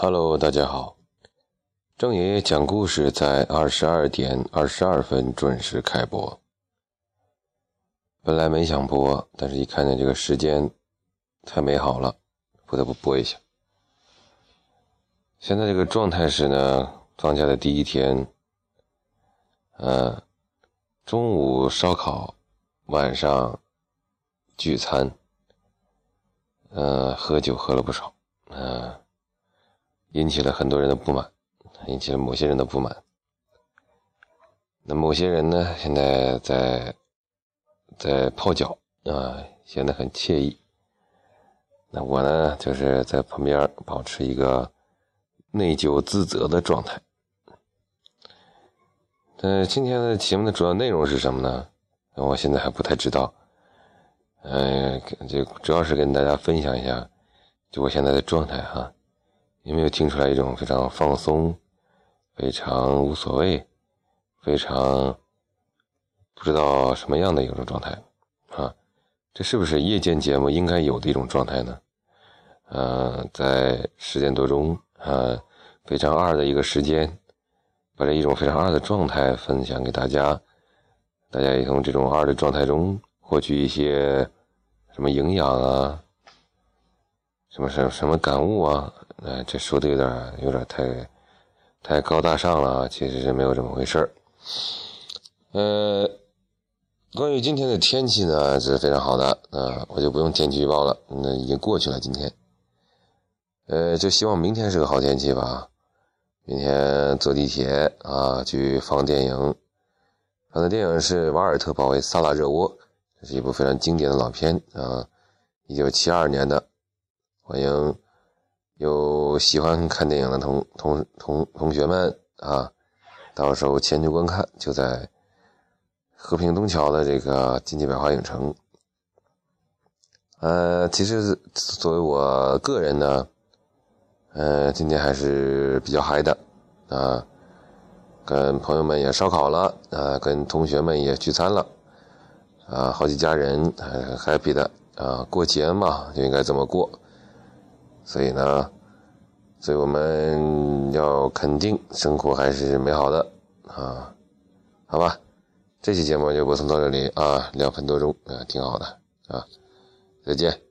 Hello，大家好。郑爷爷讲故事在二十二点二十二分准时开播。本来没想播，但是一看见这个时间太美好了，不得不播一下。现在这个状态是呢，放假的第一天，嗯，中午烧烤，晚上聚餐，嗯，喝酒喝了不少，嗯。引起了很多人的不满，引起了某些人的不满。那某些人呢，现在在在泡脚啊，显得很惬意。那我呢，就是在旁边保持一个内疚自责的状态。那今天的节目的主要内容是什么呢？我现在还不太知道。嗯，就主要是跟大家分享一下，就我现在的状态哈。有没有听出来一种非常放松、非常无所谓、非常不知道什么样的一种状态啊？这是不是夜间节目应该有的一种状态呢？呃，在十点多钟啊，非常二的一个时间，把这一种非常二的状态分享给大家，大家也从这种二的状态中获取一些什么营养啊？什么什什么感悟啊？呃，这说的有点有点太太高大上了，其实是没有这么回事儿。呃，关于今天的天气呢是非常好的，啊，我就不用天气预报了，那已经过去了今天。呃，就希望明天是个好天气吧。明天坐地铁啊去放电影，放的电影是《瓦尔特保卫萨拉热窝》，这是一部非常经典的老片啊，一九七二年的，欢迎。有喜欢看电影的同同同同学们啊，到时候前去观看，就在和平东桥的这个金鸡百花影城。呃，其实作为我个人呢，呃，今天还是比较嗨的啊，跟朋友们也烧烤了啊，跟同学们也聚餐了啊，好几家人还 happy 的啊，过节嘛就应该这么过。所以呢，所以我们要肯定生活还是美好的啊，好吧，这期节目就播送到这里啊，两分多钟啊，挺好的啊，再见。